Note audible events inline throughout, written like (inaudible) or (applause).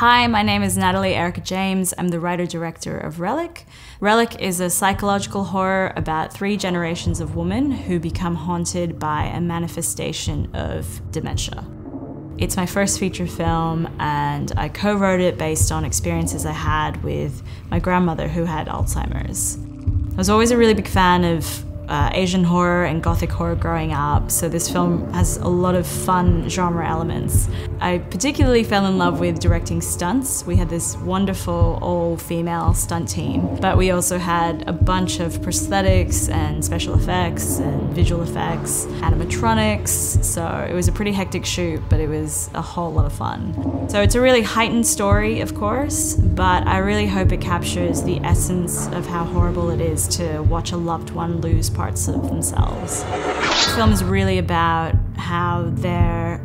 Hi, my name is Natalie Erica James. I'm the writer director of Relic. Relic is a psychological horror about three generations of women who become haunted by a manifestation of dementia. It's my first feature film, and I co wrote it based on experiences I had with my grandmother who had Alzheimer's. I was always a really big fan of uh, Asian horror and gothic horror growing up, so this film has a lot of fun genre elements. I particularly fell in love with directing stunts. We had this wonderful all female stunt team, but we also had a bunch of prosthetics and special effects and visual effects, animatronics, so it was a pretty hectic shoot, but it was a whole lot of fun. So it's a really heightened story, of course, but I really hope it captures the essence of how horrible it is to watch a loved one lose parts of themselves. The film is really about how there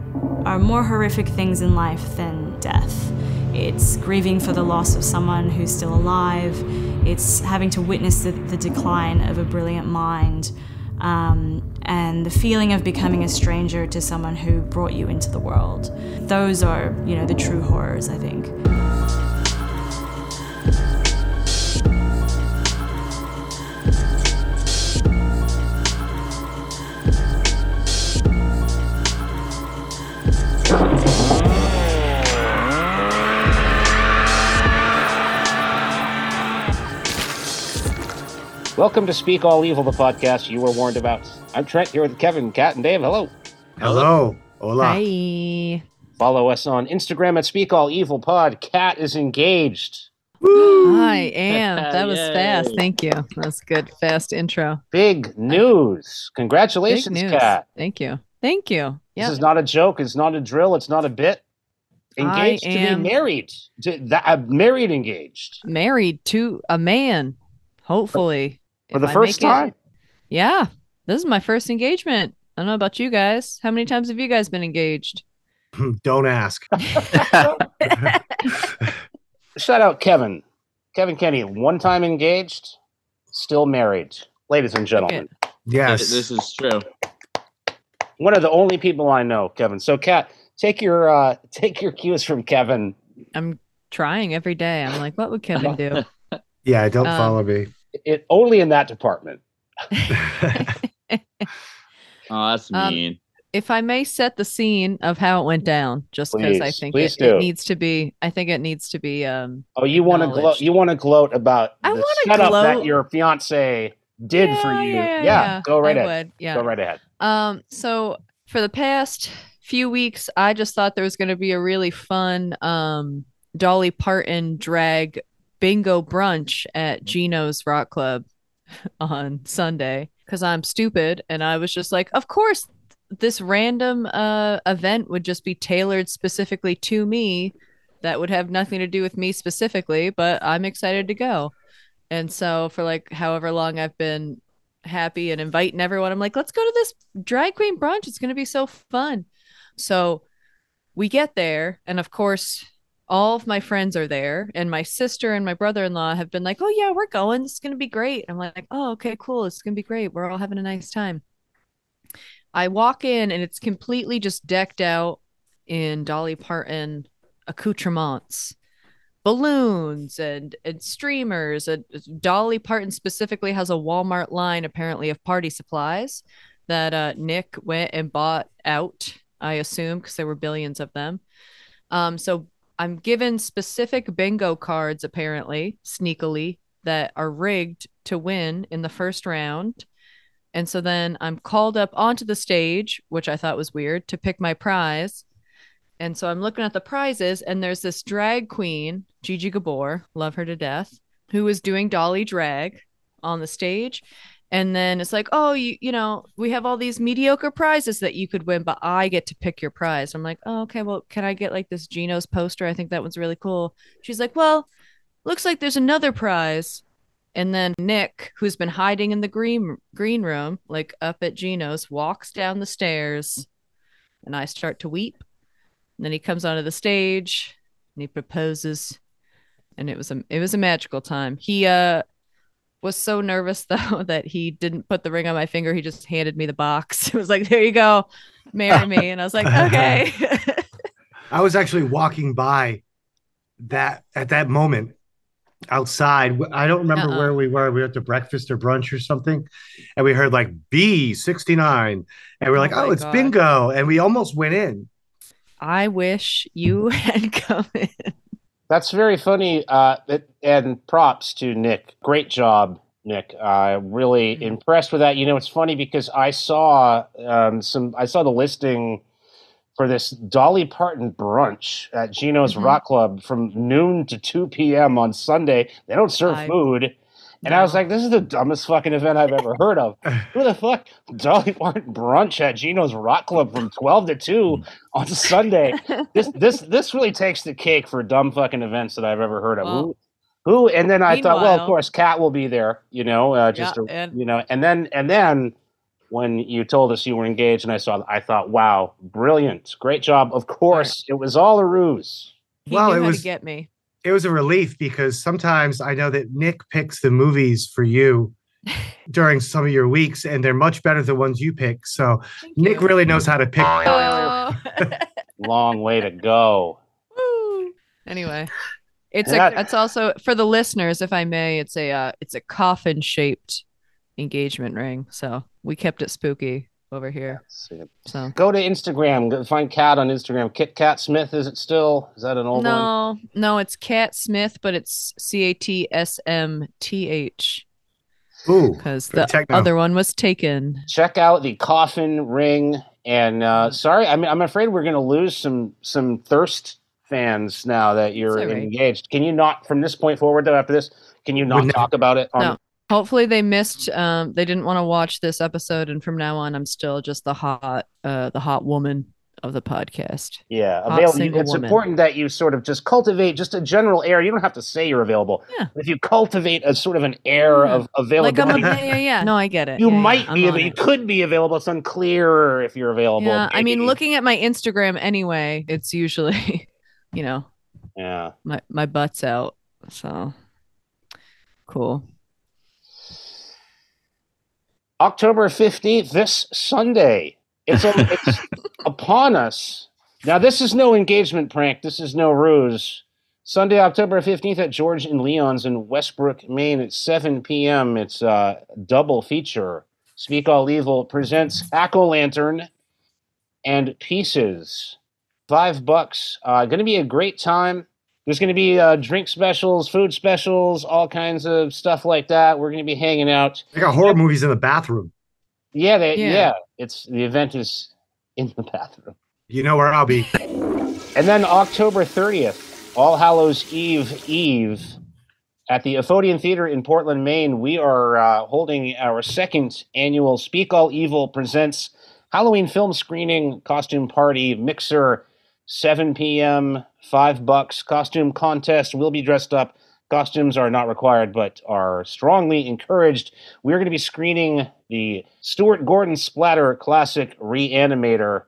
are more horrific things in life than death. It's grieving for the loss of someone who's still alive. It's having to witness the, the decline of a brilliant mind. Um, and the feeling of becoming a stranger to someone who brought you into the world. Those are, you know, the true horrors, I think. Welcome to Speak All Evil, the podcast you were warned about. I'm Trent here with Kevin, Kat, and Dave. Hello. Hello. Hola. Hi. Follow us on Instagram at Speak All Evil Pod. Kat is engaged. I (laughs) am. That was fast. Thank you. That's good. Fast intro. Big news. Big Congratulations, news. Kat. Thank you. Thank you. This is not a joke. It's not a drill. It's not a bit. Engaged I to am- be married. To, that, uh, married engaged. Married to a man. Hopefully. For the I first make it- time. Yeah. This is my first engagement. I don't know about you guys. How many times have you guys been engaged? (laughs) Don't ask. (laughs) (laughs) Shout out Kevin. Kevin Kenny, one time engaged, still married. Ladies and gentlemen. Yes. This is true. one of the only people I know, Kevin. So, Kat, take your uh, take your cues from Kevin. I'm trying every day. I'm like, what would Kevin do? yeah, don't Um, follow me. It only in that department. (laughs) Oh, that's Um, mean. if I may set the scene of how it went down, just because I think it, it needs to be. I think it needs to be. Um, Oh, you want to gloat? You want to gloat about I the wanna that gloat. your fiance did for Yeah, you? yeah, yeah, go right I ahead. would, Yeah. Go right ahead. Um, so for the past few weeks, I just thought there was going to be a really fun um Dolly Parton drag bingo brunch at Geno's Rock Club (laughs) on Sunday because I'm stupid and I was just like, of course, this random uh event would just be tailored specifically to me. That would have nothing to do with me specifically, but I'm excited to go. And so for like however long I've been happy and inviting everyone. I'm like, let's go to this drag queen brunch. It's going to be so fun. So we get there. And of course, all of my friends are there. And my sister and my brother in law have been like, oh, yeah, we're going. It's going to be great. I'm like, oh, okay, cool. It's going to be great. We're all having a nice time. I walk in and it's completely just decked out in Dolly Parton accoutrements balloons and and streamers and Dolly Parton specifically has a Walmart line apparently of party supplies that uh Nick went and bought out I assume because there were billions of them um so I'm given specific bingo cards apparently sneakily that are rigged to win in the first round and so then I'm called up onto the stage which I thought was weird to pick my prize and so I'm looking at the prizes, and there's this drag queen, Gigi Gabor, love her to death, who is doing Dolly drag on the stage. And then it's like, oh, you you know, we have all these mediocre prizes that you could win, but I get to pick your prize. I'm like, oh, okay, well, can I get like this Geno's poster? I think that one's really cool. She's like, well, looks like there's another prize. And then Nick, who's been hiding in the green green room, like up at Geno's, walks down the stairs, and I start to weep. And then he comes onto the stage and he proposes. And it was a it was a magical time. He uh was so nervous (laughs) though that he didn't put the ring on my finger. He just handed me the box. (laughs) It was like, there you go, marry me. And I was like, okay. (laughs) I was actually walking by that at that moment outside. I don't remember Uh-uh. where we were. We were at the breakfast or brunch or something, and we heard like B sixty nine, and we're Oh like, oh, my oh, it's God. bingo, and we almost went in. I wish you had come in. That's very funny. Uh, and props to Nick. Great job, Nick. Uh, really Mhm. impressed with that. You know, it's funny because I saw um, some. I saw the listing for this Dolly Parton brunch at Geno's Mhm. Rock Club from noon to two p.m. on Sunday. They don't serve I- food. And I was like, this is the dumbest fucking event I've ever heard of. (laughs) Who the fuck? Dolly Parton brunch at Geno's Rock Club from 12 to 2 on Sunday. This (laughs) this this really takes the cake for dumb fucking events that I've ever heard of. Well, who, who and then I thought, well, of course, Kat will be there, you know, uh, just Yeah, to, and- you know, and then and then when you told us you were engaged and I saw I thought, wow, brilliant. Great job. Of course, it was all a ruse. He Well, knew it how was- to get me. It was a relief because sometimes I know that Nick picks the movies for you (laughs) during some of your weeks, and they're much better than the ones you pick. So Thank Nick you. really knows how to pick. Oh. (laughs) Long way to go. Woo. Anyway, it's That- a. It's also for the listeners, if I may. It's a. Uh, it's a coffin shaped engagement ring. So we kept it spooky over here. See. So Go to Instagram. Go find Kat on Instagram. Kit Kat Smith. Is it still? Is that an old one? no, no, it's Cat Smith, but it's C A T S M T H Ooh, because the techno. other one was taken. Check out the coffin ring. And uh, sorry, I mean, I'm afraid we're going to lose some some thirst fans now that you're It's all right. engaged. Can you not, from this point forward, though, after this, can you not Wouldn't- talk about it? On, No. Hopefully they missed. Um, they didn't want to watch this episode, and from now on, I'm still just the hot, uh, the hot woman of the podcast. Yeah, available. It's woman. important that you sort of just cultivate just a general air. You don't have to say you're available. Yeah. If you cultivate a sort of an air Yeah. of Like I'm availability, a, yeah, yeah, yeah. No, I get it. you Yeah, might be. But you could be available. It's unclear if you're available. Yeah, I mean, looking at my Instagram anyway, it's usually, (laughs) you know, Yeah. my my butt's out. So cool. October 15th, this Sunday. It's, a, it's (laughs) upon us. Now, this is no engagement prank. This is no ruse. Sunday, October 15th at George and Leon's in Westbrook, Maine at 7 p.m. It's a double feature. Speak All Evil presents Hack Lantern and Pieces. Five bucks. Uh, going to be a great time. There's going to be uh, drink specials, food specials, all kinds of stuff like that. We're going to be hanging out. They got horror movies in the bathroom. Yeah, they, Yeah. yeah. It's the event is in the bathroom. You know where I'll be. And then October 30th, All Hallows Eve Eve at the Apohadion Theater in Portland, Maine, we are uh, holding our second annual Speak All Evil presents Halloween film screening costume party mixer 7 p.m. 5 bucks costume contest. We'll be dressed up. Costumes are not required, but are strongly encouraged. We're going to be screening the Stuart Gordon Splatter Classic Reanimator.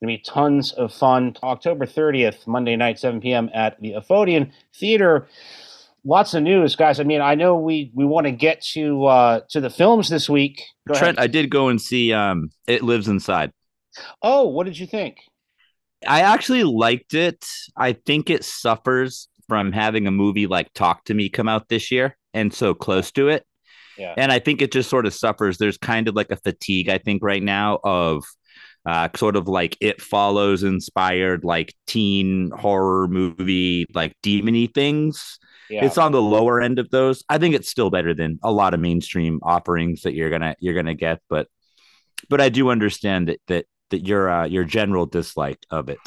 Going to be tons of fun. October 30th, Monday night, 7 p.m. at the Apohadion Theater. Lots of news, guys. I mean, I know we we want to get to uh, to the films this week. Go Trent, I did go and see um It Lives Inside. Oh, what did you think? I actually liked it. I think it suffers from having a movie like Talk to Me come out this year and so close to it. Yeah. And I think it just sort of suffers. There's kind of like a fatigue, I think, right now of uh, sort of like It Follows inspired, like teen horror movie, like demony things. Yeah. It's on the lower end of those. I think it's still better than a lot of mainstream offerings that you're gonna you're gonna get, but but I do understand that that that your uh, your general dislike of it.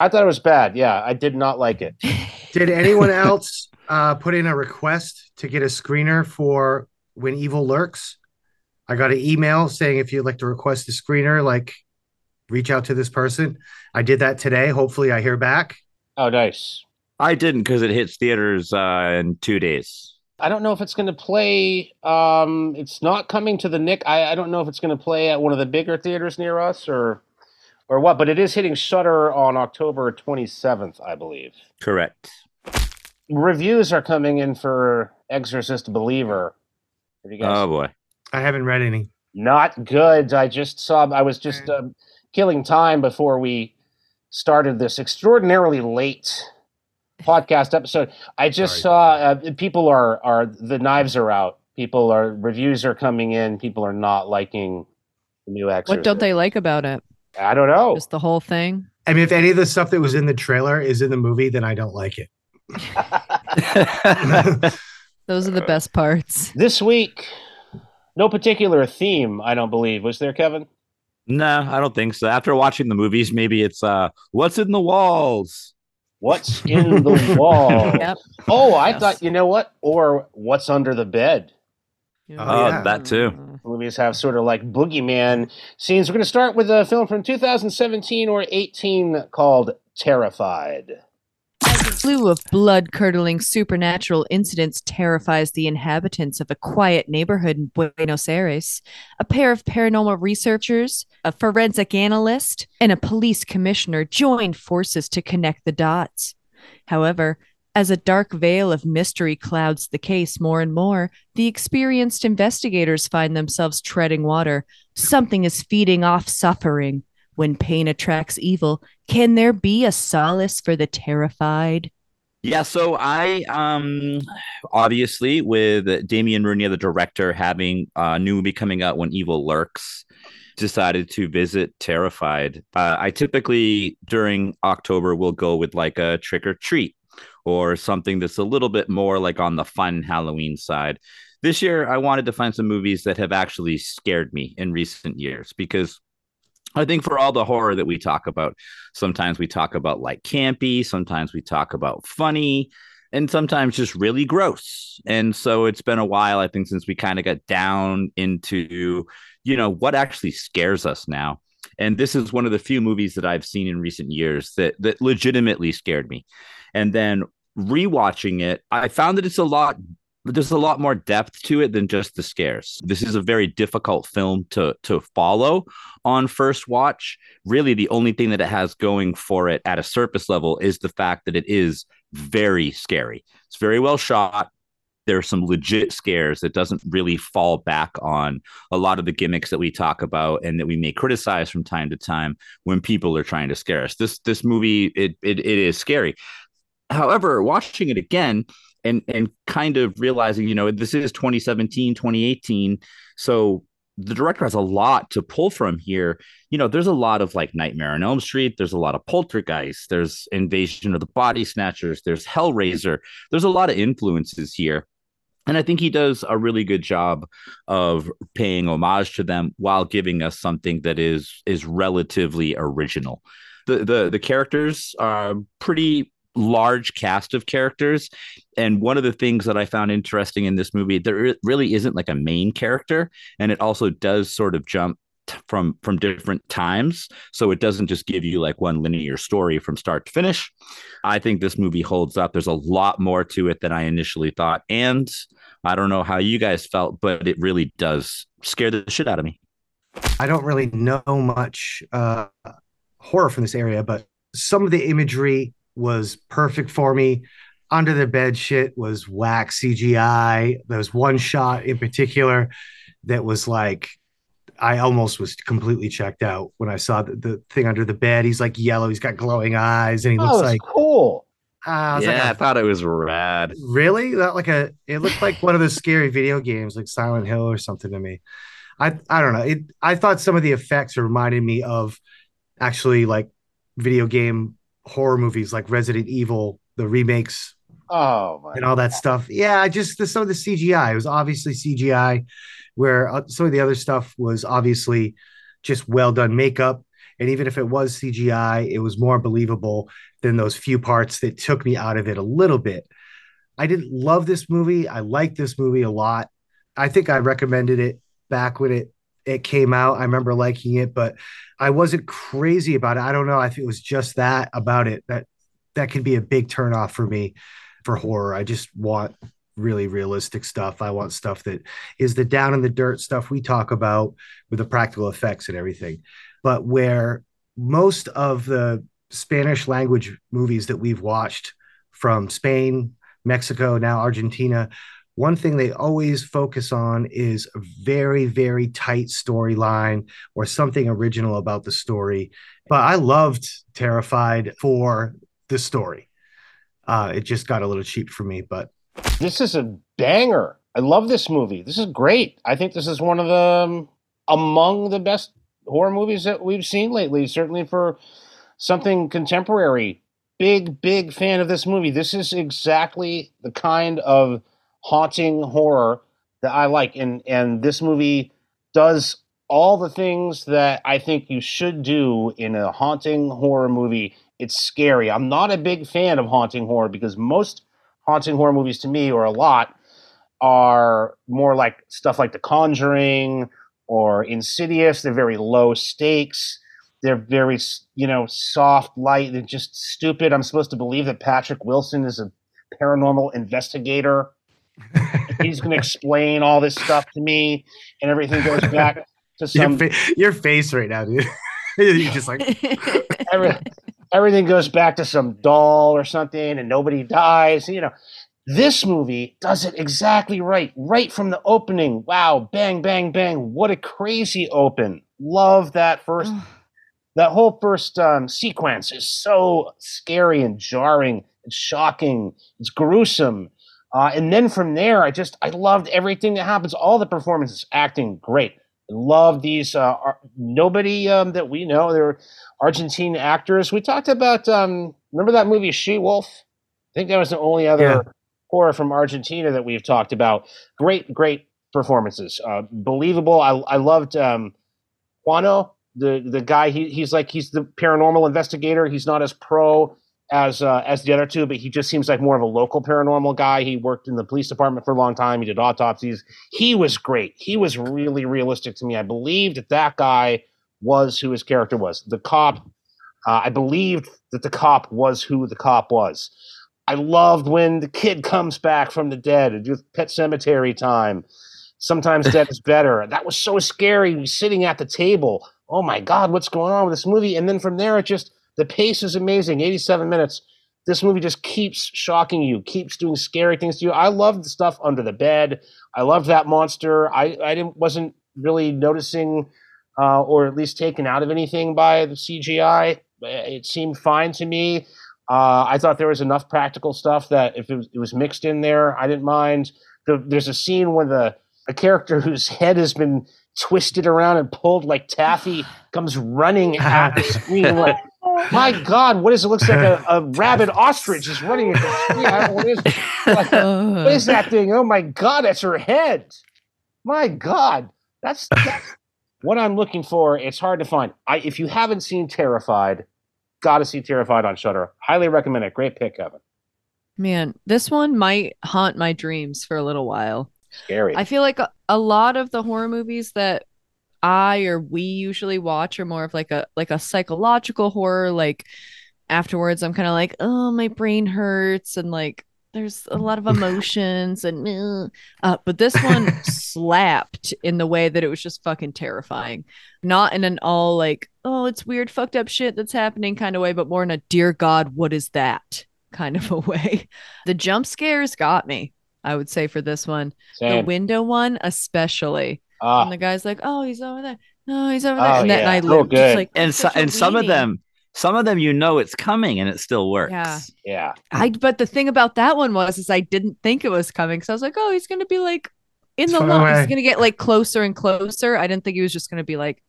I thought it was bad. Yeah, I did not like it. (laughs) Did anyone else uh, put in a request to get a screener for When Evil Lurks? I got an email saying if you'd like to request a screener, like reach out to this person. I did that today. Hopefully, I hear back. Oh, nice. I didn't because it hits theaters uh, in two days. I don't know if it's going to play. Um, it's not coming to the Nick. I, I don't know if it's going to play at one of the bigger theaters near us or or what. But it is hitting Shudder on October 27th, I believe. Correct. Reviews are coming in for Exorcist Believer. Have you guys? Oh boy. I haven't read any. Not good. I just saw. I was just um, killing time before we started this extraordinarily late podcast episode. I just Sorry. saw uh, people are are the knives are out. People are reviews are coming in. People are not liking the new Exorcist. What don't they like about it? I don't know. Just the whole thing. I mean, if any of the stuff that was in the trailer is in the movie, then I don't like it. (laughs) (laughs) Those are the best parts. this week, no particular theme. I don't believe was there, Kevin. no, I don't think so. After watching the movies, maybe it's uh, what's in the walls. What's in the (laughs) wall? Yep. Oh, I Yes. thought you know what? Or what's under the bed? Oh, yeah. that mm-hmm. too. Movies have sort of like boogeyman scenes. We're going to start with a film from 2017 or 18 called Terrified. As a slew of blood curdling supernatural incidents terrifies the inhabitants of a quiet neighborhood in Buenos Aires, a pair of paranormal researchers, a forensic analyst, and a police commissioner join forces to connect the dots. However, as a dark veil of mystery clouds the case more and more, the experienced investigators find themselves treading water. Something is feeding off suffering. When pain attracts evil, can there be a solace for the terrified? Yeah, so I um obviously with Demián Rugna, the director, having a new movie coming out when Evil Lurks, decided to visit Terrified. Uh, I typically during October will go with like a trick or treat or something that's a little bit more like on the fun Halloween side. This year, I wanted to find some movies that have actually scared me in recent years because I think for all the horror that we talk about, sometimes we talk about like campy, sometimes we talk about funny, and sometimes just really gross. And so it's been a while, I think, since we kind of got down into, you know, what actually scares us now. And this is one of the few movies that I've seen in recent years that that legitimately scared me. And then rewatching it, I found that it's a lot there's a lot more depth to it than just the scares. This is a very difficult film to to follow on first watch. Really, the only thing that it has going for it at a surface level is the fact that it is very scary. It's very well shot. There are some legit scares that doesn't really fall back on a lot of the gimmicks that we talk about and that we may criticize from time to time when people are trying to scare us. This this movie it it, it is scary. However, watching it again, and and kind of realizing you know this is 2017 2018 so the director has a lot to pull from here you know there's a lot of like nightmare on elm street there's a lot of poltergeist there's invasion of the body snatchers there's hellraiser there's a lot of influences here and i think he does a really good job of paying homage to them while giving us something that is is relatively original. The the, the characters are pretty large cast of characters. And one of the things that i found interesting in this movie there really isn't like a main character. And it also does sort of jump t- from from different times. So it doesn't just give you like one linear story from start to finish. I think this movie holds up. There's a lot more to it than i initially thought. And i don't know how you guys felt but it really does scare the shit out of me. I don't really know much uh, horror from this area, but some of the imagery was perfect for me. Under the bed shit was whack CGI. There was one shot in particular that was like, I almost was completely checked out when I saw the, the thing under the bed. He's like yellow, he's got glowing eyes, and he Oh, looks it's like, cool. ah, it's yeah like i a- thought it was rad. Really? That like a it looked like one of those scary video games like silent hill or something to me. I i don't know. It i thought some of the effects are reminded me of actually like video game horror movies like resident evil the remakes Oh my! and all that stuff yeah I just the, some of the cgi it was obviously cgi where uh, some of the other stuff was obviously just well done makeup and even if it was cgi it was more believable than those few parts that took me out of it a little bit I didn't love this movie. I liked this movie a lot. I think I recommended it back when it it came out. I remember liking it, but I wasn't crazy about it. I don't know. I think it was just that about it that that can be a big turnoff for me for horror. I just want really realistic stuff. I want stuff that is the down in the dirt stuff we talk about with the practical effects and everything. But where most of the Spanish language movies that we've watched from Spain, Mexico, now Argentina, one thing they always focus on is a very, very tight storyline or something original about the story. But I loved Terrified for the story. Uh, it just got a little cheap for me, but This is a banger. I love this movie. This is great. I think this is one of the um, among the best horror movies that we've seen lately. Certainly for something contemporary. Big, big fan of this movie. This is exactly the kind of haunting horror that I like, and and this movie does all the things that I think you should do in a haunting horror movie. It's scary. I'm not a big fan of haunting horror because most haunting horror movies to me, or a lot, are more like stuff like The Conjuring or Insidious. They're very low stakes. They're very, you know, soft, light. They're just stupid. I'm supposed to believe that Patrick Wilson is a paranormal investigator. (laughs) He's going to explain all this stuff to me, and everything goes back to (laughs) your, some fa- your face right now, dude. (laughs) You're just like, every, everything goes back to some doll or something and nobody dies you know. This movie does it exactly right right from the opening. Wow bang bang bang. What a crazy open. Love that first that whole first um, sequence is so scary and jarring and shocking. It's gruesome. Uh, and then from there i just i loved everything that happens. All the performances acting great love these uh, ar- nobody um, that we know they're argentine actors. We talked about um, remember that movie she wolf? I think that was the only other Yeah. horror from argentina that we've talked about. Great great performances uh, believable. I, I loved um, Jano, the the guy he, he's like he's the paranormal investigator. He's not as pro as uh, as the other two but he just seems like more of a local paranormal guy. He worked in the police department for a long time. He did autopsies. He was great. He was really realistic to me. I believed that that guy was who his character was. The cop uh, i believed that the cop was who the cop was. I loved when the kid comes back from the dead and do pet cemetery time. Sometimes dead is (laughs) better. That was so scary sitting at the table. Oh my god what's going on with this movie? And then from there it just the pace is amazing 87 minutes. This movie just keeps shocking you keeps doing scary things to you. I love the stuff under the bed. I loved that monster. I i didn't wasn't really noticing uh, or at least taken out of anything by the cgi it seemed fine to me. Uh, i thought there was enough practical stuff that if it was, it was mixed in there i didn't mind. The, there's a scene where the a character (laughs) whose head has been twisted around and pulled like taffy comes running at the (laughs) screen like my (laughs) god what is it looks like a, a rabid ostrich is running at the screen I don't know what it is. Like, (laughs) what is that thing? Oh my god that's her head. My god that's, that's what i'm looking for. It's hard to find. I if you haven't seen terrified gotta see terrified on Shudder highly recommend it. Great pick kevin Man, this one might haunt my dreams for a little while. scary. I feel like a, a lot of the horror movies that I or we usually watch are more of like a like a psychological horror. Like afterwards, I'm kind of like, oh, my brain hurts, and like there's a lot of (laughs) emotions, and uh, uh, but this one (laughs) slapped in the way that it was just fucking terrifying. Not in an all like, oh, it's weird, fucked up shit that's happening kind of way, but more in a dear God, what is that kind of a (laughs) way. The jump scares got me. I would say for this one. The window one, especially. Ah, and the guy's like, "Oh, he's over there. No, he's over there." Oh, and then yeah. I So live good. like and so, such a and some of them some of them you know it's coming and it still works Yeah. yeah I but the thing about that one was is I didn't think it was coming because I was like, "Oh, he's gonna be like in It's the far lawn. He's gonna get like closer and closer." I didn't think he was just gonna be like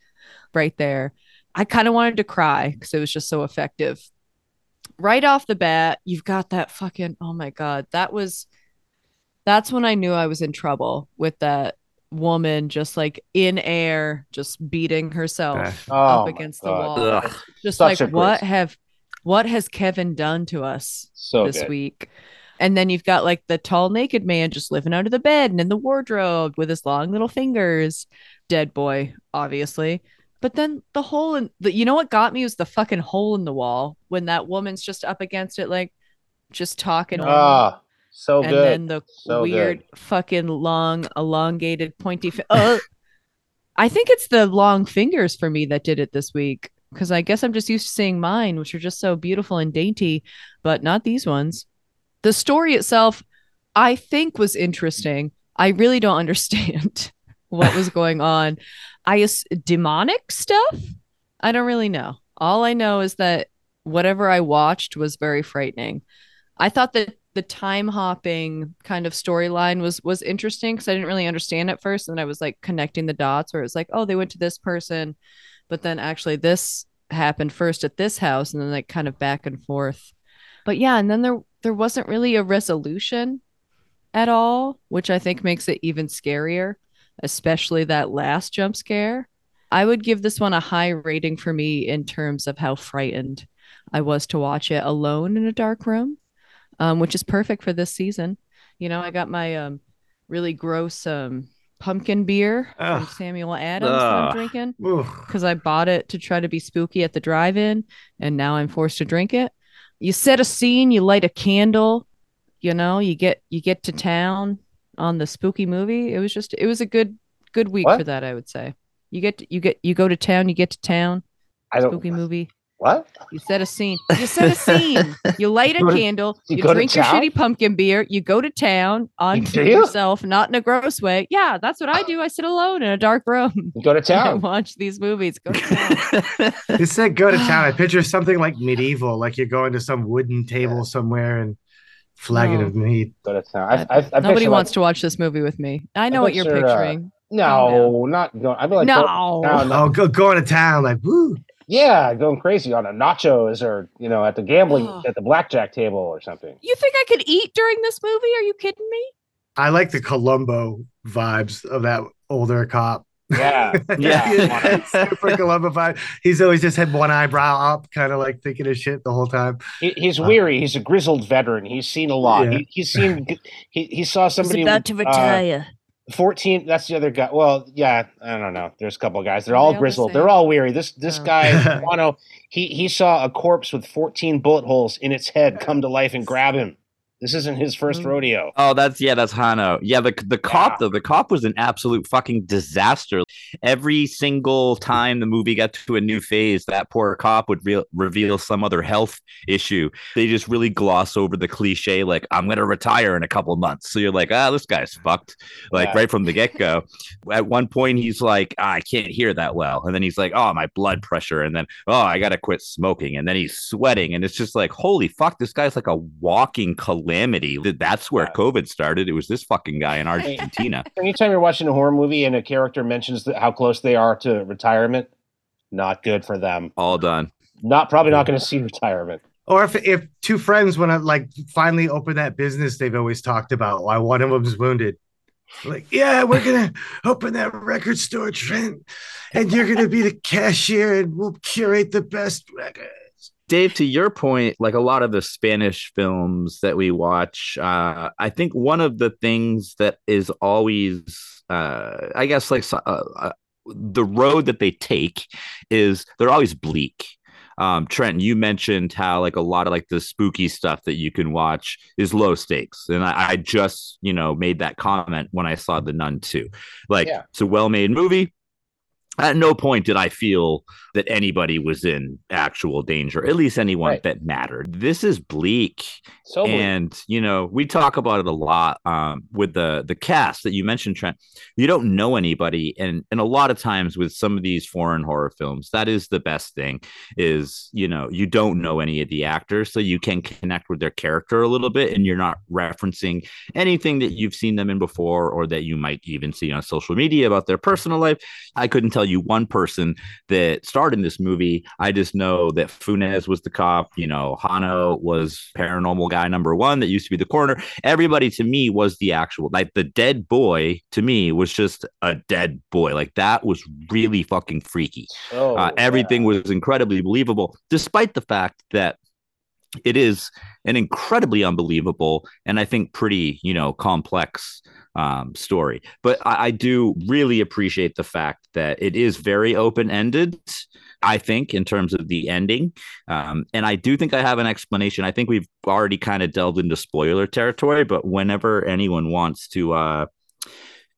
right there. I kind of wanted to cry because it was just so effective. Right off the bat, you've got that fucking oh my god, that was that's when I knew I was in trouble with that woman just like in air, just beating herself oh, up my against the wall. Ugh. Just Such like what great- have what has Kevin done to us so this good. week? And then you've got like the tall naked man just living out of the bed and in the wardrobe with his long little fingers. Dead boy, obviously. But then the hole in the you know what got me was the fucking hole in the wall when that woman's just up against it, like just talking. Ah, so and good. then the So weird good. fucking long elongated pointy fi- uh, i think it's the long fingers for me that did it this week because i guess i'm just used to seeing mine which are just so beautiful and dainty but not these ones. The story itself i think was interesting. I really don't (laughs) understand what was going on. I ass- demonic stuff? I don't really know. All i know is that whatever i watched was very frightening. I thought that the time hopping kind of storyline was was interesting because I didn't really understand at first, and I was like connecting the dots where it was like, oh, they went to this person, but then actually this happened first at this house, and then like kind of back and forth. But yeah, and then there there wasn't really a resolution at all, which I think makes it even scarier, especially that last jump scare. I would give this one a high rating for me in terms of how frightened I was to watch it alone in a dark room um, which is perfect for this season. You know, I got my um, really gross um, pumpkin beer Ugh. from Samuel Adams that I'm drinking because I bought it to try to be spooky at the drive-in, and now I'm forced to drink it. You set a scene, you light a candle, you know, you get you get to town on the spooky movie. It was just it was a good good week what? for that, I would say. You get you get you go to town, you get to town. I don't spooky movie. What? You set a scene. You set a scene. You (laughs) light a candle. You, you drink your shitty pumpkin beer. You go to town on you yourself, not in a gross way. Yeah, that's what I do. I sit alone in a dark room. You go to (laughs) town. watch these movies. Go to (laughs) town. you said go to town. I (sighs) picture something like medieval, like you're going to some wooden table somewhere and flagging no. of meat. Go to town. I, I, I Nobody wants like, to watch this movie with me. I know what you're uh, picturing. Uh, no, not going. I'd be like, no, go, no, oh, go going to town, like woo. Yeah, going crazy on a nachos or you know at the gambling oh. at the blackjack table or something. You think I could eat during this movie? Are you kidding me? I like the Columbo vibes of that older cop. Yeah, (laughs) yeah, super Columbo vibe. He's always just had one eyebrow up, kind of like thinking of shit the whole time. He, he's uh, weary. He's a grizzled veteran. He's seen a lot. Yeah. He, he's seen. He, he saw somebody he's about to uh, retire. Uh, 14 that's the other guy well yeah i don't know there's a couple of guys they're all grizzled they're all weary this this oh. guy (laughs) Jano, he he saw a corpse with 14 bullet holes in its head come to life and grab him this isn't his first mm. rodeo. Oh, that's yeah, that's Jano. Yeah, the the cop yeah. though, the cop was an absolute fucking disaster. Every single time the movie got to a new phase, that poor cop would re- reveal some other health issue. They just really gloss over the cliche, like I'm gonna retire in a couple months. So you're like, ah, this guy's fucked, like yeah. right from the get go. At one point, he's like, ah, I can't hear that well, and then he's like, oh, my blood pressure, and then oh, I gotta quit smoking, and then he's sweating, and it's just like, holy fuck, this guy's like a walking calamity calamity. That's where COVID started. It was this fucking guy in (laughs) Argentina. Anytime you're watching a horror movie and a character mentions how close they are to retirement, not good for them. All done. Not probably not going to see retirement. Or if if two friends want to like finally open that business they've always talked about, why one of them's wounded. Like, yeah, we're gonna (laughs) open that record store, Trent, and you're gonna be the cashier, and we'll curate the best record. Dave, to your point, like a lot of the Spanish films that we watch, uh, I think one of the things that is always, uh, I guess, like uh, uh, the road that they take is they're always bleak. Um, Trent, you mentioned how like a lot of like the spooky stuff that you can watch is low stakes, and I, I just you know made that comment when I saw The Nun too. Like yeah. it's a well-made movie at no point did I feel that anybody was in actual danger, at least anyone right. that mattered. This is bleak. So and you know, we talk about it a lot um, with the the cast that you mentioned, Trent. You don't know anybody, and and a lot of times with some of these foreign horror films, that is the best thing. Is you know you don't know any of the actors, so you can connect with their character a little bit, and you're not referencing anything that you've seen them in before or that you might even see on social media about their personal life. I couldn't tell you one person that starred in this movie. I just know that Funes was the cop. You know, Jano was paranormal guy number one that used to be the coroner. Everybody to me was the actual, like the dead boy to me was just a dead boy. Like that was really fucking freaky. Oh, uh, everything was incredibly believable, despite the fact that it is an incredibly unbelievable and I think pretty, you know, complex um, story. But I, I do really appreciate the fact that it is very open ended. I think in terms of the ending, um, and I do think I have an explanation. I think we've already kind of delved into spoiler territory, but whenever anyone wants to uh,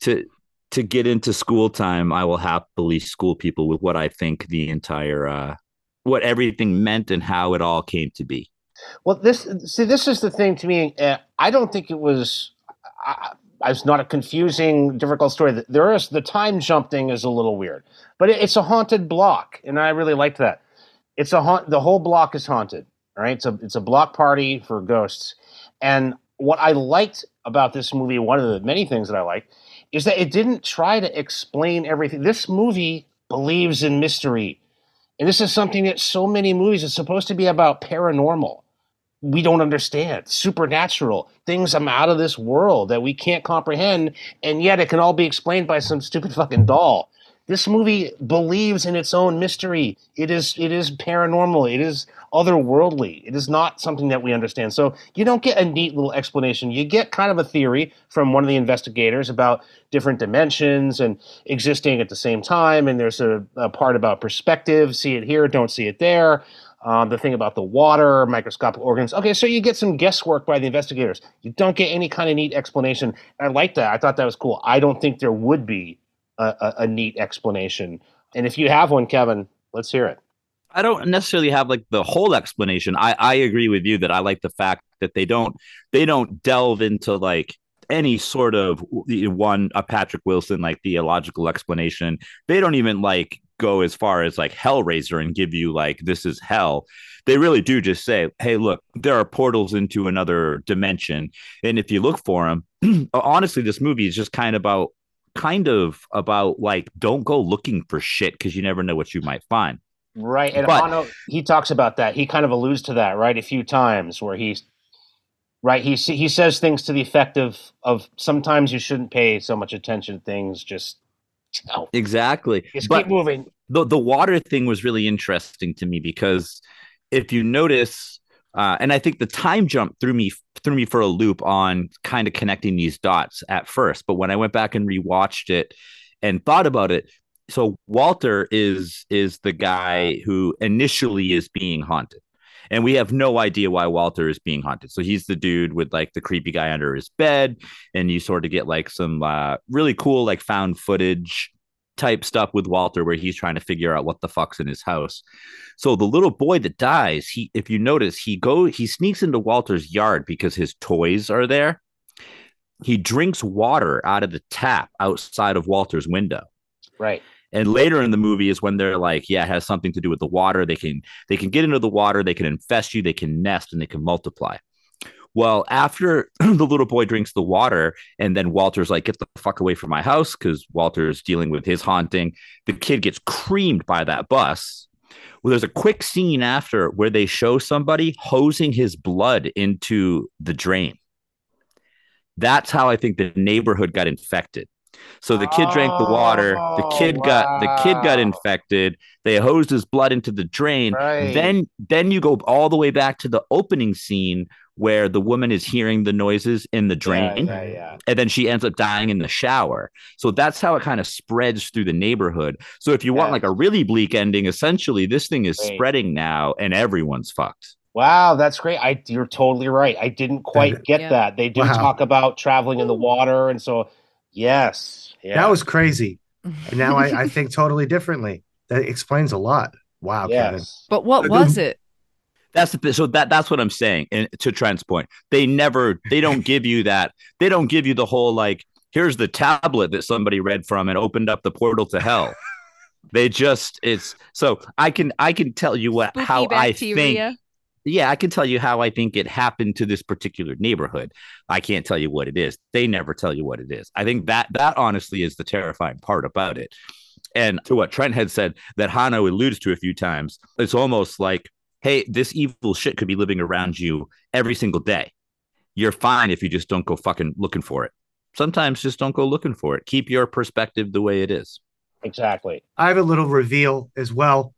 to to get into school time, I will happily school people with what I think the entire uh, what everything meant and how it all came to be. Well, this see, this is the thing to me. Uh, I don't think it was. I, it's not a confusing, difficult story. There is the time jump thing is a little weird, but it's a haunted block, and I really liked that. It's a haunt. The whole block is haunted. Right, it's a it's a block party for ghosts, and what I liked about this movie, one of the many things that I liked, is that it didn't try to explain everything. This movie believes in mystery, and this is something that so many movies is supposed to be about paranormal. We don't understand supernatural things I'm out of this world that we can't comprehend, and yet it can all be explained by some stupid fucking doll. This movie believes in its own mystery. It is it is paranormal. It is otherworldly. It is not something that we understand. So you don't get a neat little explanation. You get kind of a theory from one of the investigators about different dimensions and existing at the same time. And there's a, a part about perspective. See it here, don't see it there. Um, the thing about the water, microscopic organs. Okay, so you get some guesswork by the investigators. You don't get any kind of neat explanation. I like that. I thought that was cool. I don't think there would be a, a, a neat explanation. And if you have one, Kevin, let's hear it. I don't necessarily have like the whole explanation. I I agree with you that I like the fact that they don't they don't delve into like any sort of one a Patrick Wilson like theological explanation. They don't even like go as far as like Hellraiser and give you like this is hell. They really do just say, "Hey, look, there are portals into another dimension, and if you look for them, (clears throat) uh, honestly, this movie is just kind of about kind of about like don't go looking for shit because you never know what you might find." Right, and But- he talks about that. He kind of alludes to that, right, a few times where he's right. He he says things to the effect of of sometimes you shouldn't pay so much attention to things. Just Exactly. just But keep moving. the the water thing was really interesting to me because if you notice uh, and I think the time jump threw me threw me for a loop on kind of connecting these dots at first, but when I went back and rewatched it and thought about it, so Walter is is the guy who initially is being haunted. And we have no idea why Walter is being haunted. So he's the dude with like the creepy guy under his bed, and you sort of get like some uh, really cool like found footage type stuff with Walter where he's trying to figure out what the fuck's in his house. So the little boy that dies, he if you notice, he go he sneaks into Walter's yard because his toys are there. He drinks water out of the tap outside of Walter's window. Right. And later in the movie is when they're like, yeah, it has something to do with the water. They can they can get into the water, they can infest you, they can nest, and they can multiply. Well, after (clears throat) the little boy drinks the water, and then Walter's like, get the fuck away from my house because Walter's dealing with his haunting. The kid gets creamed by that bus. Well, there's a quick scene after where they show somebody hosing his blood into the drain. That's how I think the neighborhood got infected. So the kid drank the water. The Oh, kid got the kid got infected. They hosed his blood into the drain. Right. Then then you go all the way back to the opening scene where the woman is hearing the noises in the drain Yeah, yeah, yeah. and then she ends up dying in the shower. So that's how it kind of spreads through the neighborhood. So if you want like a really bleak ending, essentially this thing is Right. spreading now and everyone's fucked. Wow, that's great. I you're totally right. I didn't quite get Yeah. that. They do Wow. talk about traveling in the water, and so yes, yeah. That was crazy. And now I, I (laughs) think totally differently. That explains a lot. Wow, Kevin. But what was it? That's the so that that's what I'm saying. And to Trent's point, they never they don't (laughs) give you that. They don't give you the whole like here's the tablet that somebody read from and opened up the portal to hell. (laughs) they just it's so I can I can tell you what Spooky how I bacteria. think yeah, I can tell you how I think it happened to this particular neighborhood. I can't tell you what it is. They never tell you what it is. I think that that honestly is the terrifying part about it. And to what Trent had said that Jano alludes to a few times, it's almost like, hey, this evil shit could be living around you every single day. You're fine if you just don't go fucking looking for it. Sometimes just don't go looking for it. Keep your perspective the way it is. Exactly. I have a little reveal as well.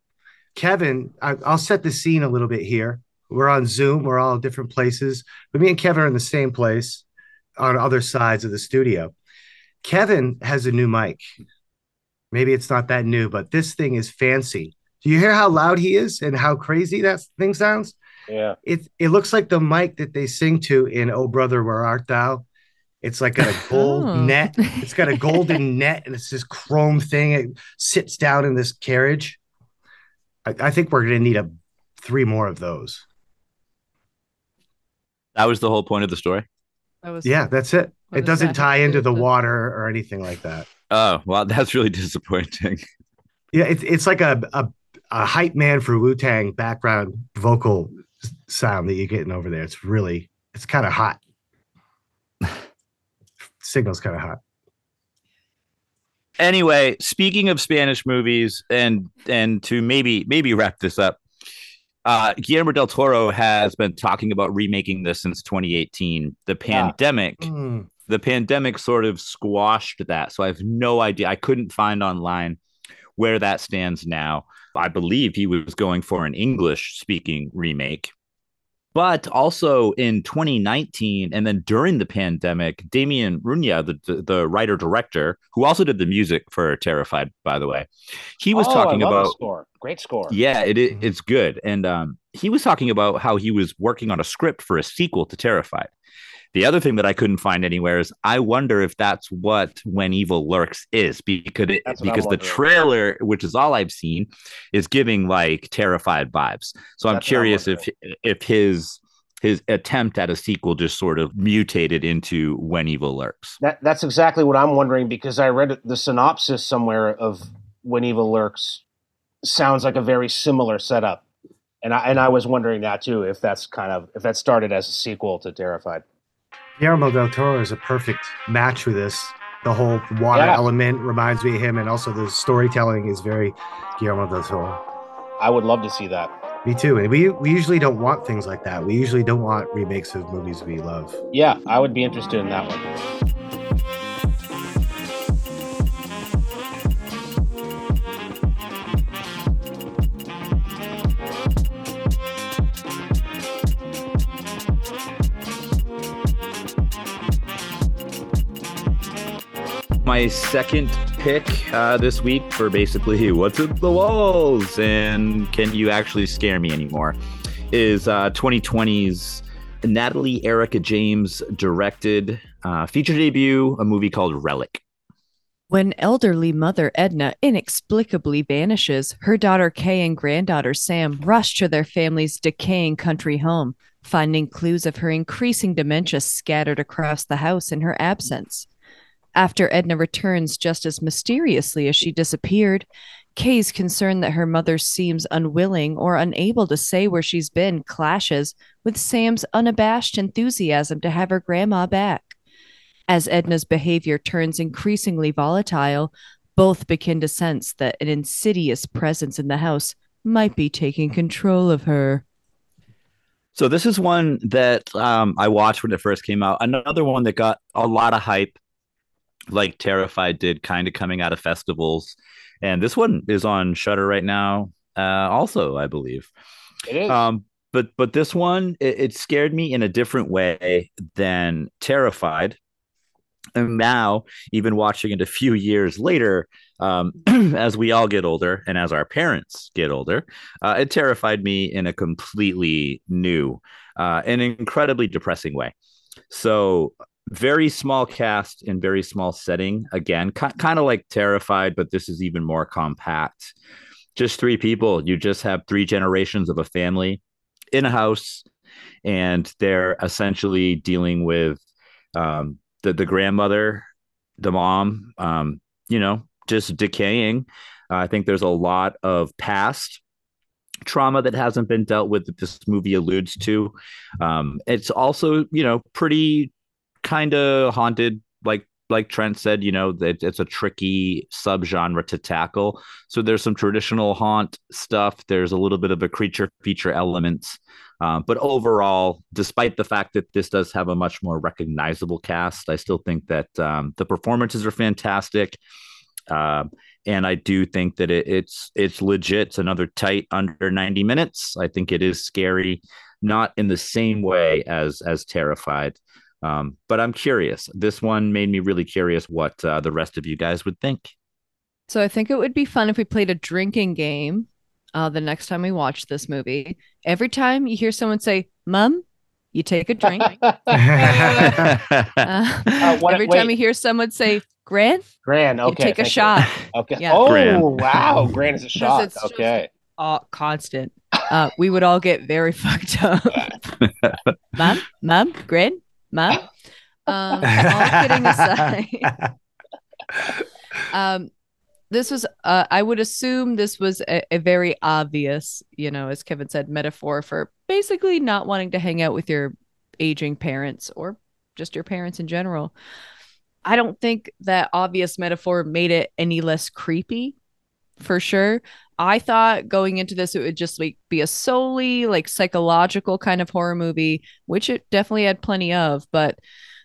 Kevin, I, I'll set the scene a little bit here. We're on Zoom, we're all different places, but me and Kevin are in the same place on other sides of the studio. Kevin has a new mic. Maybe it's not that new, but this thing is fancy. Do you hear how loud he is and how crazy that thing sounds? Yeah. It it looks like the mic that they sing to in "Oh Brother, Where Art Thou." It's like a (laughs) gold Oh. net. It's got a golden (laughs) net, and it's this chrome thing. It sits down in this carriage. I, I think we're gonna need a three more of those. That was the whole point of the story. That was Yeah, that's it. It does doesn't tie into the the- water or anything like that. Oh, well, that's really (laughs) disappointing. Yeah, it's it's like a a, a hype man for Wu Tang background vocal sound that you're getting over there. It's really, it's kind of hot. (sighs) Signal's kind of hot. Anyway, speaking of Spanish movies, and and to maybe maybe wrap this up, uh, Guillermo del Toro has been talking about remaking this since 2018. The pandemic, Mm. the pandemic sort of squashed that, so I have no idea. I couldn't find online where that stands now. I believe he was going for an English speaking remake. But also in 2019, and then during the pandemic, Demián Rugna, the, the, the writer director, who also did the music for Terrified, by the way, he was Oh, I talking love about score. Great score. yeah, it, it Mhm. it's good, and um, he was talking about how he was working on a script for a sequel to Terrified. The other thing that I couldn't find anywhere is I wonder if that's what When Evil Lurks is because it, That's what I'm because the trailer, which is all I've seen, is giving like Terrified vibes. So I'm That's I'm curious if if his his attempt at a sequel just sort of mutated into When Evil Lurks. That that's exactly what I'm wondering because I read the synopsis somewhere of When Evil Lurks. Sounds like a very similar setup, and I and I was wondering that too if that's kind of if that started as a sequel to Terrified. Guillermo del Toro is a perfect match for this. The whole water Yeah. element reminds me of him, and also the storytelling is very Guillermo del Toro. I would love to see that. Me too. And we we usually don't want things like that. We usually don't want remakes of movies we love. Yeah, I would be interested in that one. My second pick uh, this week for basically what's in the walls and can you actually scare me anymore is uh, 2020's Natalie Erica James directed uh, feature debut, a movie called Relic. When elderly mother Edna inexplicably vanishes, her daughter Kay and granddaughter Sam rush to their family's decaying country home, finding clues of her increasing dementia scattered across the house in her absence. After Edna returns just as mysteriously as she disappeared, Kay's concern that her mother seems unwilling or unable to say where she's been clashes with Sam's unabashed enthusiasm to have her grandma back. As Edna's behavior turns increasingly volatile, both begin to sense that an insidious presence in the house might be taking control of her. So this is one that um, I watched when it first came out. Another one that got a lot of hype, like Terrified did, kind of coming out of festivals. And this one is on Shudder right now, uh, also, I believe. It is. Um, but but this one it, it scared me in a different way than Terrified. And now, even watching it a few years later, um, (clears throat) as we all get older and as our parents get older, uh, it terrified me in a completely new uh, and incredibly depressing way. So, very small cast and very small setting. Again, ki- kind of like Terrified, but this is even more compact. Just three people. You just have three generations of a family in a house, and they're essentially dealing with um, the the grandmother, the mom, um, you know, just decaying. Uh, I think there's a lot of past trauma that hasn't been dealt with that this movie alludes to. Um, it's also, you know, pretty kind of haunted, like like Trent said, you know, that it's a tricky subgenre to tackle. So there's some traditional haunt stuff. There's a little bit of a creature feature elements. Um, but overall, despite the fact that this does have a much more recognizable cast, I still think that um, the performances are fantastic. Um, and I do think that it, it's it's legit. It's another tight under 90 minutes. I think it is scary, not in the same way as as Terrified. Um, but I'm curious. This one made me really curious what uh, the rest of you guys would think. So I think it would be fun if we played a drinking game uh, the next time we watch this movie. Every time you hear someone say, Mom, you take a drink. (laughs) Uh, Uh, what- every time you hear someone say, Gran, Gran, you okay. take a thank you. shot. Okay. Yeah. Oh, Gran. wow. Gran is a (laughs) shot. it's just- Okay. Oh, constant. Uh, we would all get very (laughs) fucked up. Mom, mom, Gran, mom. Um, all kidding aside, (laughs) um, this was uh, i would assume this was a, a, very obvious you know as kevin said metaphor for basically not wanting to hang out with your aging parents or just your parents in general. I don't think that obvious metaphor made it any less creepy for sure i thought going into this it would just like be a solely like psychological kind of horror movie which it definitely had plenty of but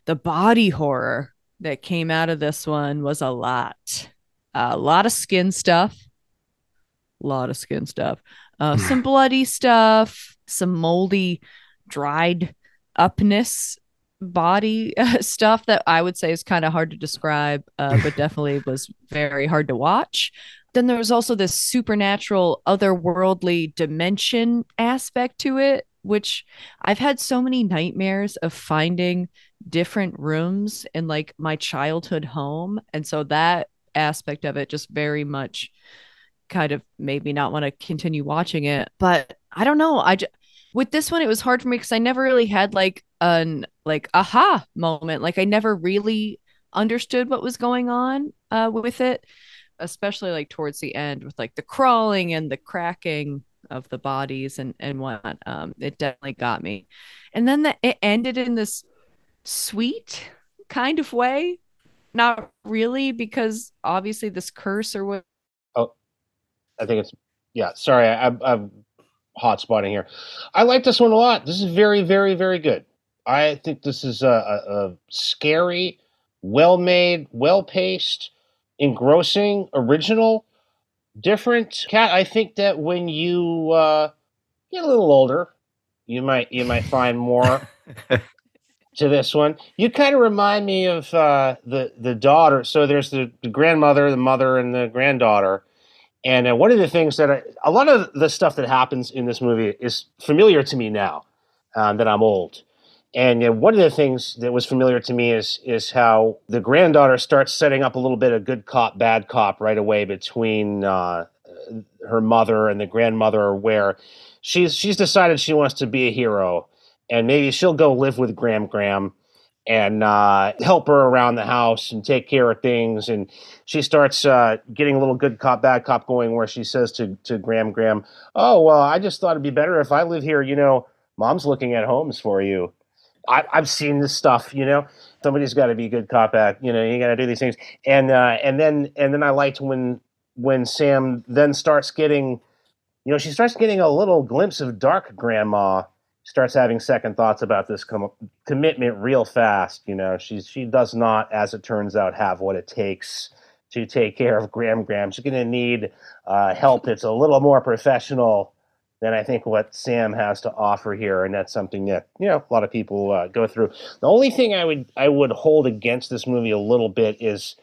the body horror that came out of this one was a lot a lot of skin stuff. A lot of skin stuff. Uh, some bloody stuff, some moldy, dried upness body uh, (laughs) stuff that I would say is kind of hard to describe, uh, but (laughs) definitely was very hard to watch. Then there was also this supernatural, otherworldly dimension aspect to it, which I've had so many nightmares of finding different rooms in like my childhood home. And so that aspect of it just very much kind of made me not want to continue watching it. But I don't know. I just, with this one, it was hard for me because I never really had like an like aha moment. Like I never really understood what was going on uh, with it, especially like towards the end with like the crawling and the cracking of the bodies and and what um it definitely got me and then the, it ended in this sweet kind of way not really, because obviously this curse or what. Oh, I think it's yeah. Sorry, I, I'm, I'm hot spotting here. I like this one a lot. This is very, very, very good. I think this is a, a, a scary, well made, well paced, engrossing, original, different cat. I think that when you uh, get a little older, you might you might find more (laughs) to this one. You kind of remind me of uh, the the daughter. So there's the, the, grandmother, the mother, and the granddaughter. And uh, one of the things that I, a lot of the stuff that happens in this movie is familiar to me now um, that I'm old. And uh, one of the things that was familiar to me is is how the granddaughter starts setting up a little bit of good cop, bad cop right away between uh, her mother and the grandmother, where she's she's decided she wants to be a hero and maybe she'll go live with Gram Gram and uh, help her around the house and take care of things. And she starts uh, getting a little good cop, bad cop going where she says to, to Graham Gram, Oh, well, I just thought it'd be better if I live here. You know, mom's looking at homes for you. I, have seen this stuff, you know. Somebody's got to be a good cop, bad. You know, you got to do these things, and uh, and then and then I liked when when Sam then starts getting, you know, she starts getting a little glimpse of dark grandma starts having second thoughts about this com- commitment real fast. You know, she's she does not, as it turns out, have what it takes to take care of Gram Gram. She's going to need uh, help that's a little more professional than I think what Sam has to offer here, and that's something that you know a lot of people uh, go through. The only thing I would I would hold against this movie a little bit is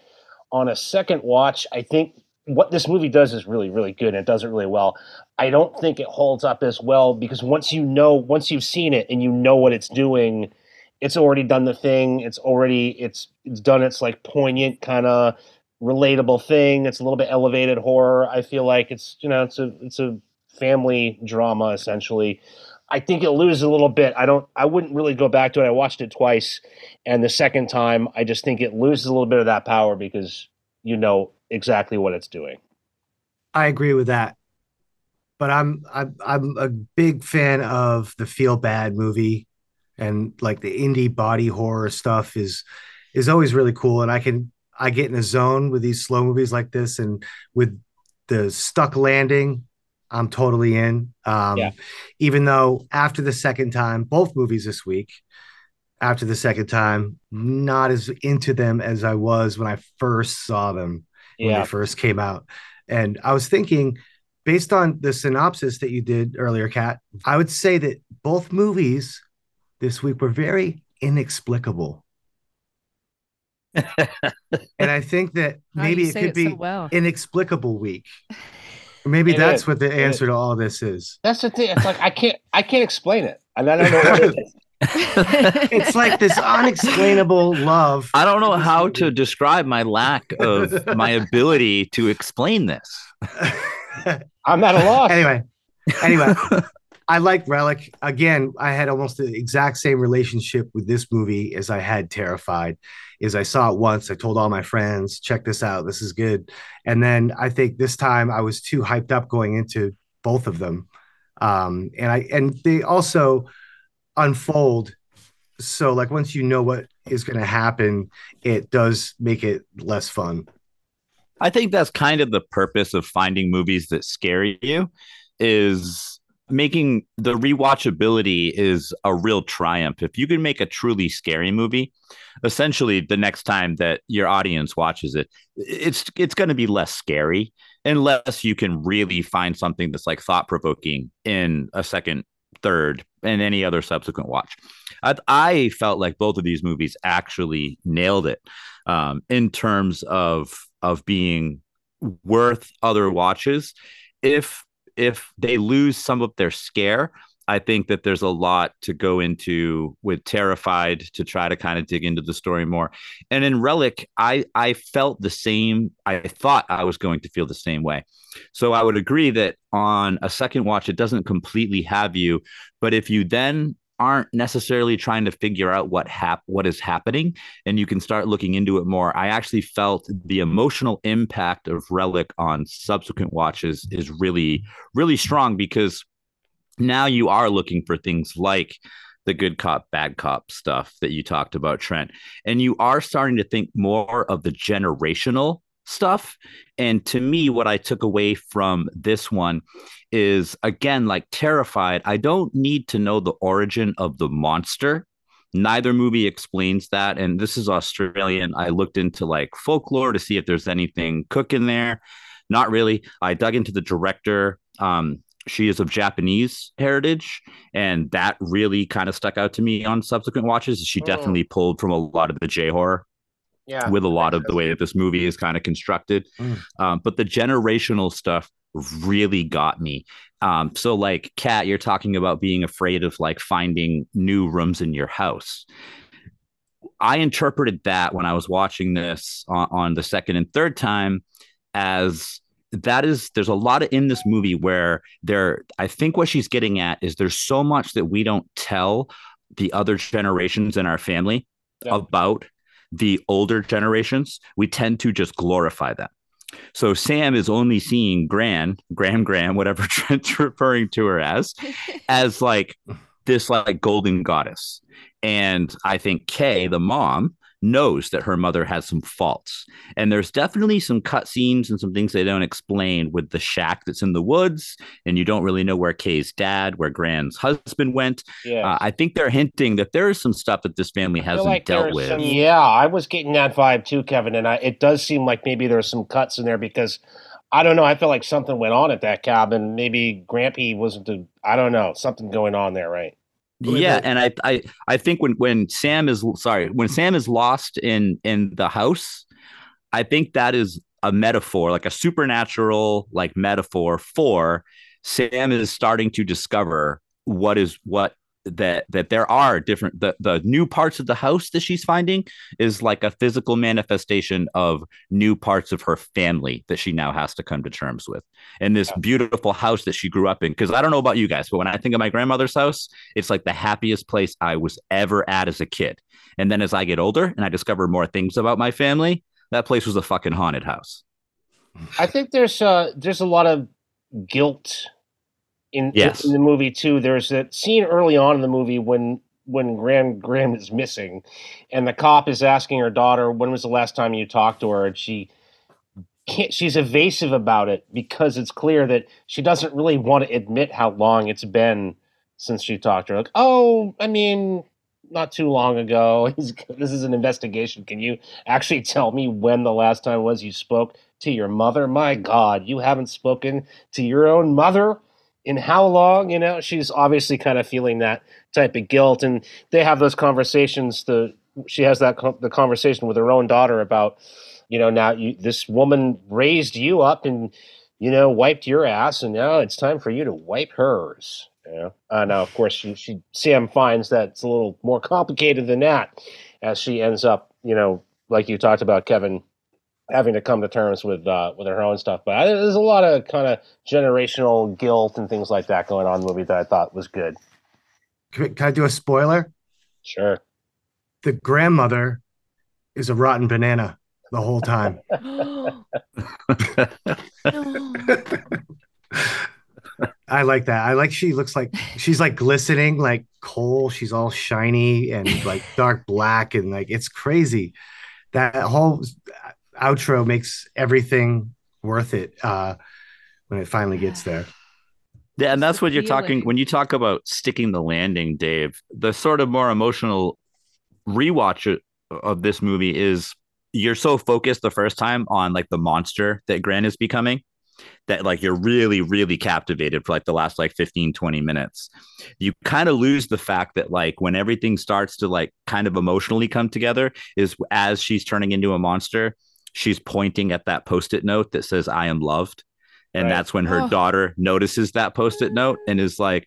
on a second watch. I think what this movie does is really really good and it does it really well i don't think it holds up as well because once you know once you've seen it and you know what it's doing it's already done the thing it's already it's it's done its like poignant kind of relatable thing it's a little bit elevated horror i feel like it's you know it's a it's a family drama essentially i think it loses a little bit i don't i wouldn't really go back to it i watched it twice and the second time i just think it loses a little bit of that power because you know exactly what it's doing. I agree with that. But I'm I'm I'm a big fan of the feel bad movie and like the indie body horror stuff is is always really cool and I can I get in a zone with these slow movies like this and with the stuck landing I'm totally in. Um, yeah. Even though after the second time, both movies this week, after the second time, not as into them as I was when I first saw them when yeah. they first came out. And I was thinking, based on the synopsis that you did earlier, Kat, I would say that both movies this week were very inexplicable. (laughs) and I think that maybe it could it be so well. inexplicable week. (laughs) Maybe it that's is. what the answer to all this is. That's the thing. It's like I can't I can't explain it. And I don't know what it is. (laughs) it's like this unexplainable love. I don't know how to describe my lack of my ability to explain this. I'm at a loss. Anyway, anyway, I like Relic. Again, I had almost the exact same relationship with this movie as I had Terrified. Is I saw it once, I told all my friends, check this out, this is good. And then I think this time I was too hyped up going into both of them. Um, and I and they also unfold. So like once you know what is going to happen, it does make it less fun. I think that's kind of the purpose of finding movies that scare you is making the rewatchability is a real triumph. If you can make a truly scary movie, essentially the next time that your audience watches it, it's it's going to be less scary unless you can really find something that's like thought provoking in a second, third, and any other subsequent watch. I, I felt like both of these movies actually nailed it um, in terms of of being worth other watches. If if they lose some of their scare, I think that there's a lot to go into with Terrified to try to kind of dig into the story more. And in Relic, I I felt the same. I thought I was going to feel the same way. So I would agree that on a second watch, it doesn't completely have you. But if you then aren't necessarily trying to figure out what hap- what is happening and you can start looking into it more. I actually felt the emotional impact of relic on subsequent watches is really really strong because now you are looking for things like the good cop bad cop stuff that you talked about trent and you are starting to think more of the generational stuff. And to me, what I took away from this one is again, like terrified, I don't need to know the origin of the monster. Neither movie explains that. And this is Australian. I looked into like folklore to see if there's anything cooking there. Not really. I dug into the director. Um, she is of Japanese heritage, and that really kind of stuck out to me on subsequent watches. She mm. definitely pulled from a lot of the J horror yeah, with a lot of the way that this movie is kind of constructed. Mm. Um, but the generational stuff really got me. Um, so like Kat, you're talking about being afraid of like finding new rooms in your house. I interpreted that when I was watching this on, on the second and third time as that is there's a lot of in this movie where there I think what she's getting at is there's so much that we don't tell the other generations in our family yeah. about the older generations, we tend to just glorify them. So Sam is only seeing Gran, Gram Gram, whatever (laughs) Trent's referring to her as, (laughs) as like this like golden goddess. And I think Kay, the mom, knows that her mother has some faults. And there's definitely some cut scenes and some things they don't explain with the shack that's in the woods. And you don't really know where Kay's dad, where Gran's husband went. Yeah. Uh, I think they're hinting that there is some stuff that this family hasn't like dealt with. Some, yeah, I was getting that vibe too, Kevin. And I, it does seem like maybe there's some cuts in there because I don't know. I feel like something went on at that cabin. Maybe Grampy wasn't. A, I don't know. Something going on there, right? Yeah and I, I i think when when sam is sorry when sam is lost in in the house i think that is a metaphor like a supernatural like metaphor for sam is starting to discover what is what that that there are different the the new parts of the house that she's finding is like a physical manifestation of new parts of her family that she now has to come to terms with. And this beautiful house that she grew up in because i don't know about you guys but when i think of my grandmother's house it's like the happiest place i was ever at as a kid. And then as i get older and i discover more things about my family that place was a fucking haunted house. I think there's uh there's a lot of guilt in, yes. in the movie too. There's that scene early on in the movie when when Gram Gram is missing, and the cop is asking her daughter, "When was the last time you talked to her?" And she can't. She's evasive about it because it's clear that she doesn't really want to admit how long it's been since she talked to her. Like, oh, I mean, not too long ago. (laughs) this is an investigation. Can you actually tell me when the last time was you spoke to your mother? My God, you haven't spoken to your own mother in how long you know she's obviously kind of feeling that type of guilt and they have those conversations the she has that the conversation with her own daughter about you know now you this woman raised you up and you know wiped your ass and now it's time for you to wipe hers. You know uh, now of course she, she sam finds that it's a little more complicated than that as she ends up you know like you talked about kevin having to come to terms with uh, with her own stuff. But I, there's a lot of kind of generational guilt and things like that going on in the movie that I thought was good. Can, can I do a spoiler? Sure. The grandmother is a rotten banana the whole time. (gasps) (laughs) I like that. I like she looks like she's like glistening like coal. She's all shiny and like dark black and like it's crazy. That whole outro makes everything worth it uh when it finally gets there. (sighs) Yeah, and that's the what you're talking when you talk about sticking the landing, Dave. The sort of more emotional rewatch of this movie is you're so focused the first time on like the monster that Gran is becoming that like you're really really captivated for like the last like 15 20 minutes. You kind of lose the fact that like when everything starts to like kind of emotionally come together is as she's turning into a monster, she's pointing at that post-it note that says I am loved. And Right. that's when her Oh. daughter notices that post-it note and is like,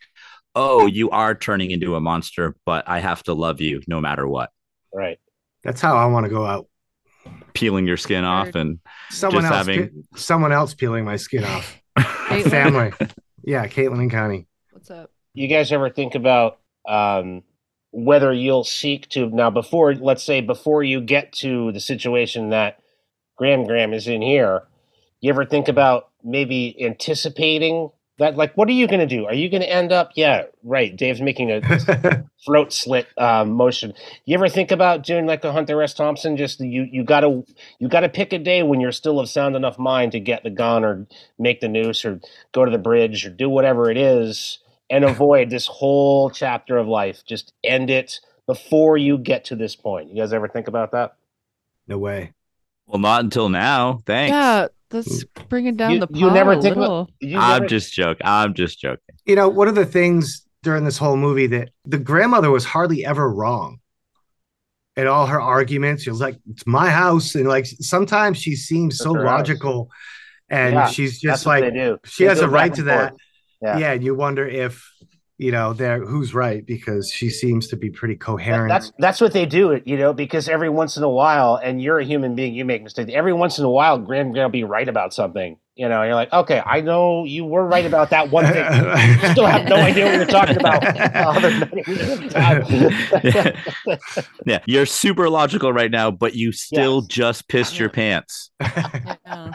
"Oh, you are turning into a monster, but I have to love you no matter what." Right. That's how I want to go out. Peeling your skin off and Someone Just else having- pe- someone else peeling my skin off. (laughs) Caitlin, Family. Yeah, Caitlin and Connie. What's up? You guys ever think about um, whether you'll seek to now before, let's say, before you get to the situation that Gram Gram is in here? You ever think about maybe anticipating that? Like, what are you going to do? Are you going to end up? Yeah, right. Dave's making a (laughs) throat slit um, motion. You ever think about doing like a Hunter S. Thompson? Just you, you gotta, you gotta pick a day when you're still of sound enough mind to get the gun or make the noose or go to the bridge or do whatever it is, and avoid this whole chapter of life. Just end it before you get to this point. You guys ever think about that? no way. Well, not until now. Thanks. Yeah, that's mm. bringing down You- the you pot never a think about- little. You I'm never- just joking. I'm just joking. You know, one of the things during this whole movie that the grandmother was hardly ever wrong. In all her arguments, she was like, "It's my house," and like sometimes she seems so It's her house. logical, and Yeah, she's just like, they do. she They has go a right to and that. Yeah. Yeah. and you wonder if you know there who's right because she seems to be pretty coherent. That's that's what they do, you know, because every once in a while, and you're a human being, you make mistakes. Every once in a while, Gram will be right about something. You know, you're like, okay, I know you were right about that one thing. You still have no idea what you're talking about. (laughs) Yeah. (laughs) yeah, you're super logical right now, but you still Yes. just pissed your pants. Yeah.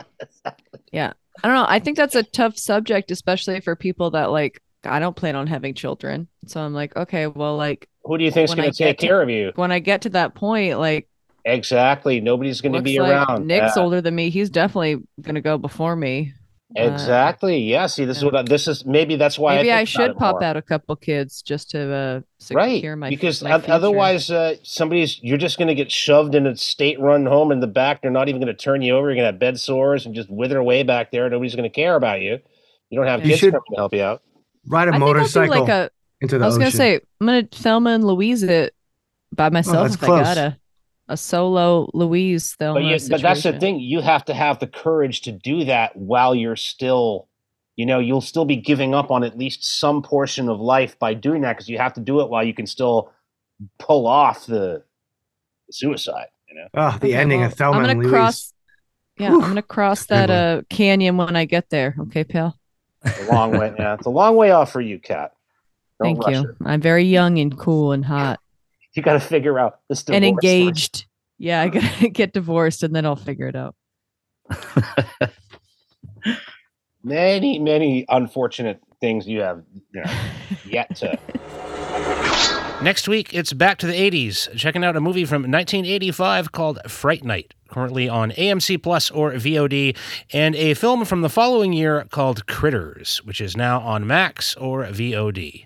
yeah. I don't know. I think that's a tough subject, especially for people that like, I don't plan on having children. So I'm like, okay, well, like Who do you think's When going to take care of you? when I get to that point, like, Exactly. Nobody's going to be like around. Nick's Yeah. older than me. He's definitely gonna go before me. Uh, Exactly. Yeah. See, this is what I, this is. Maybe that's why maybe I, I, should pop more. out a couple kids just to uh, right secure my because my otherwise uh, somebody's you're just going to get shoved in a state-run home in the back they're not even going to turn you over you're going to have bed sores and just wither away back there nobody's going to care about you you don't have You kids should- coming to help you out Ride a I think I'll do motorcycle like a. into the I was gonna say I'm gonna Thelma and Louise it by myself that's if I close. got a a solo Louise Thelma. but, you, but that's the thing you have to have the courage to do that while you're still you know you'll still be giving up on at least some portion of life by doing that because you have to do it while you can still pull off the suicide you know oh, the Okay, ending well, of Thelma I'm gonna and Louise. cross. Yeah, Whew. I'm gonna cross that one. uh canyon when I get there. Okay, pal. It's a long way yeah it's a long way off for you kat Don't Thank rush you. it. I'm very young and cool and hot you got to figure out this and divorce first. engaged. Yeah, I gotta (laughs) get divorced and then I'll figure it out. (laughs) many many unfortunate things you have you know, (laughs) yet to Next week, it's back to the 80s, checking out a movie from 1985 called Fright Night, currently on AMC Plus or VOD, and a film from the following year called Critters, which is now on Max or VOD.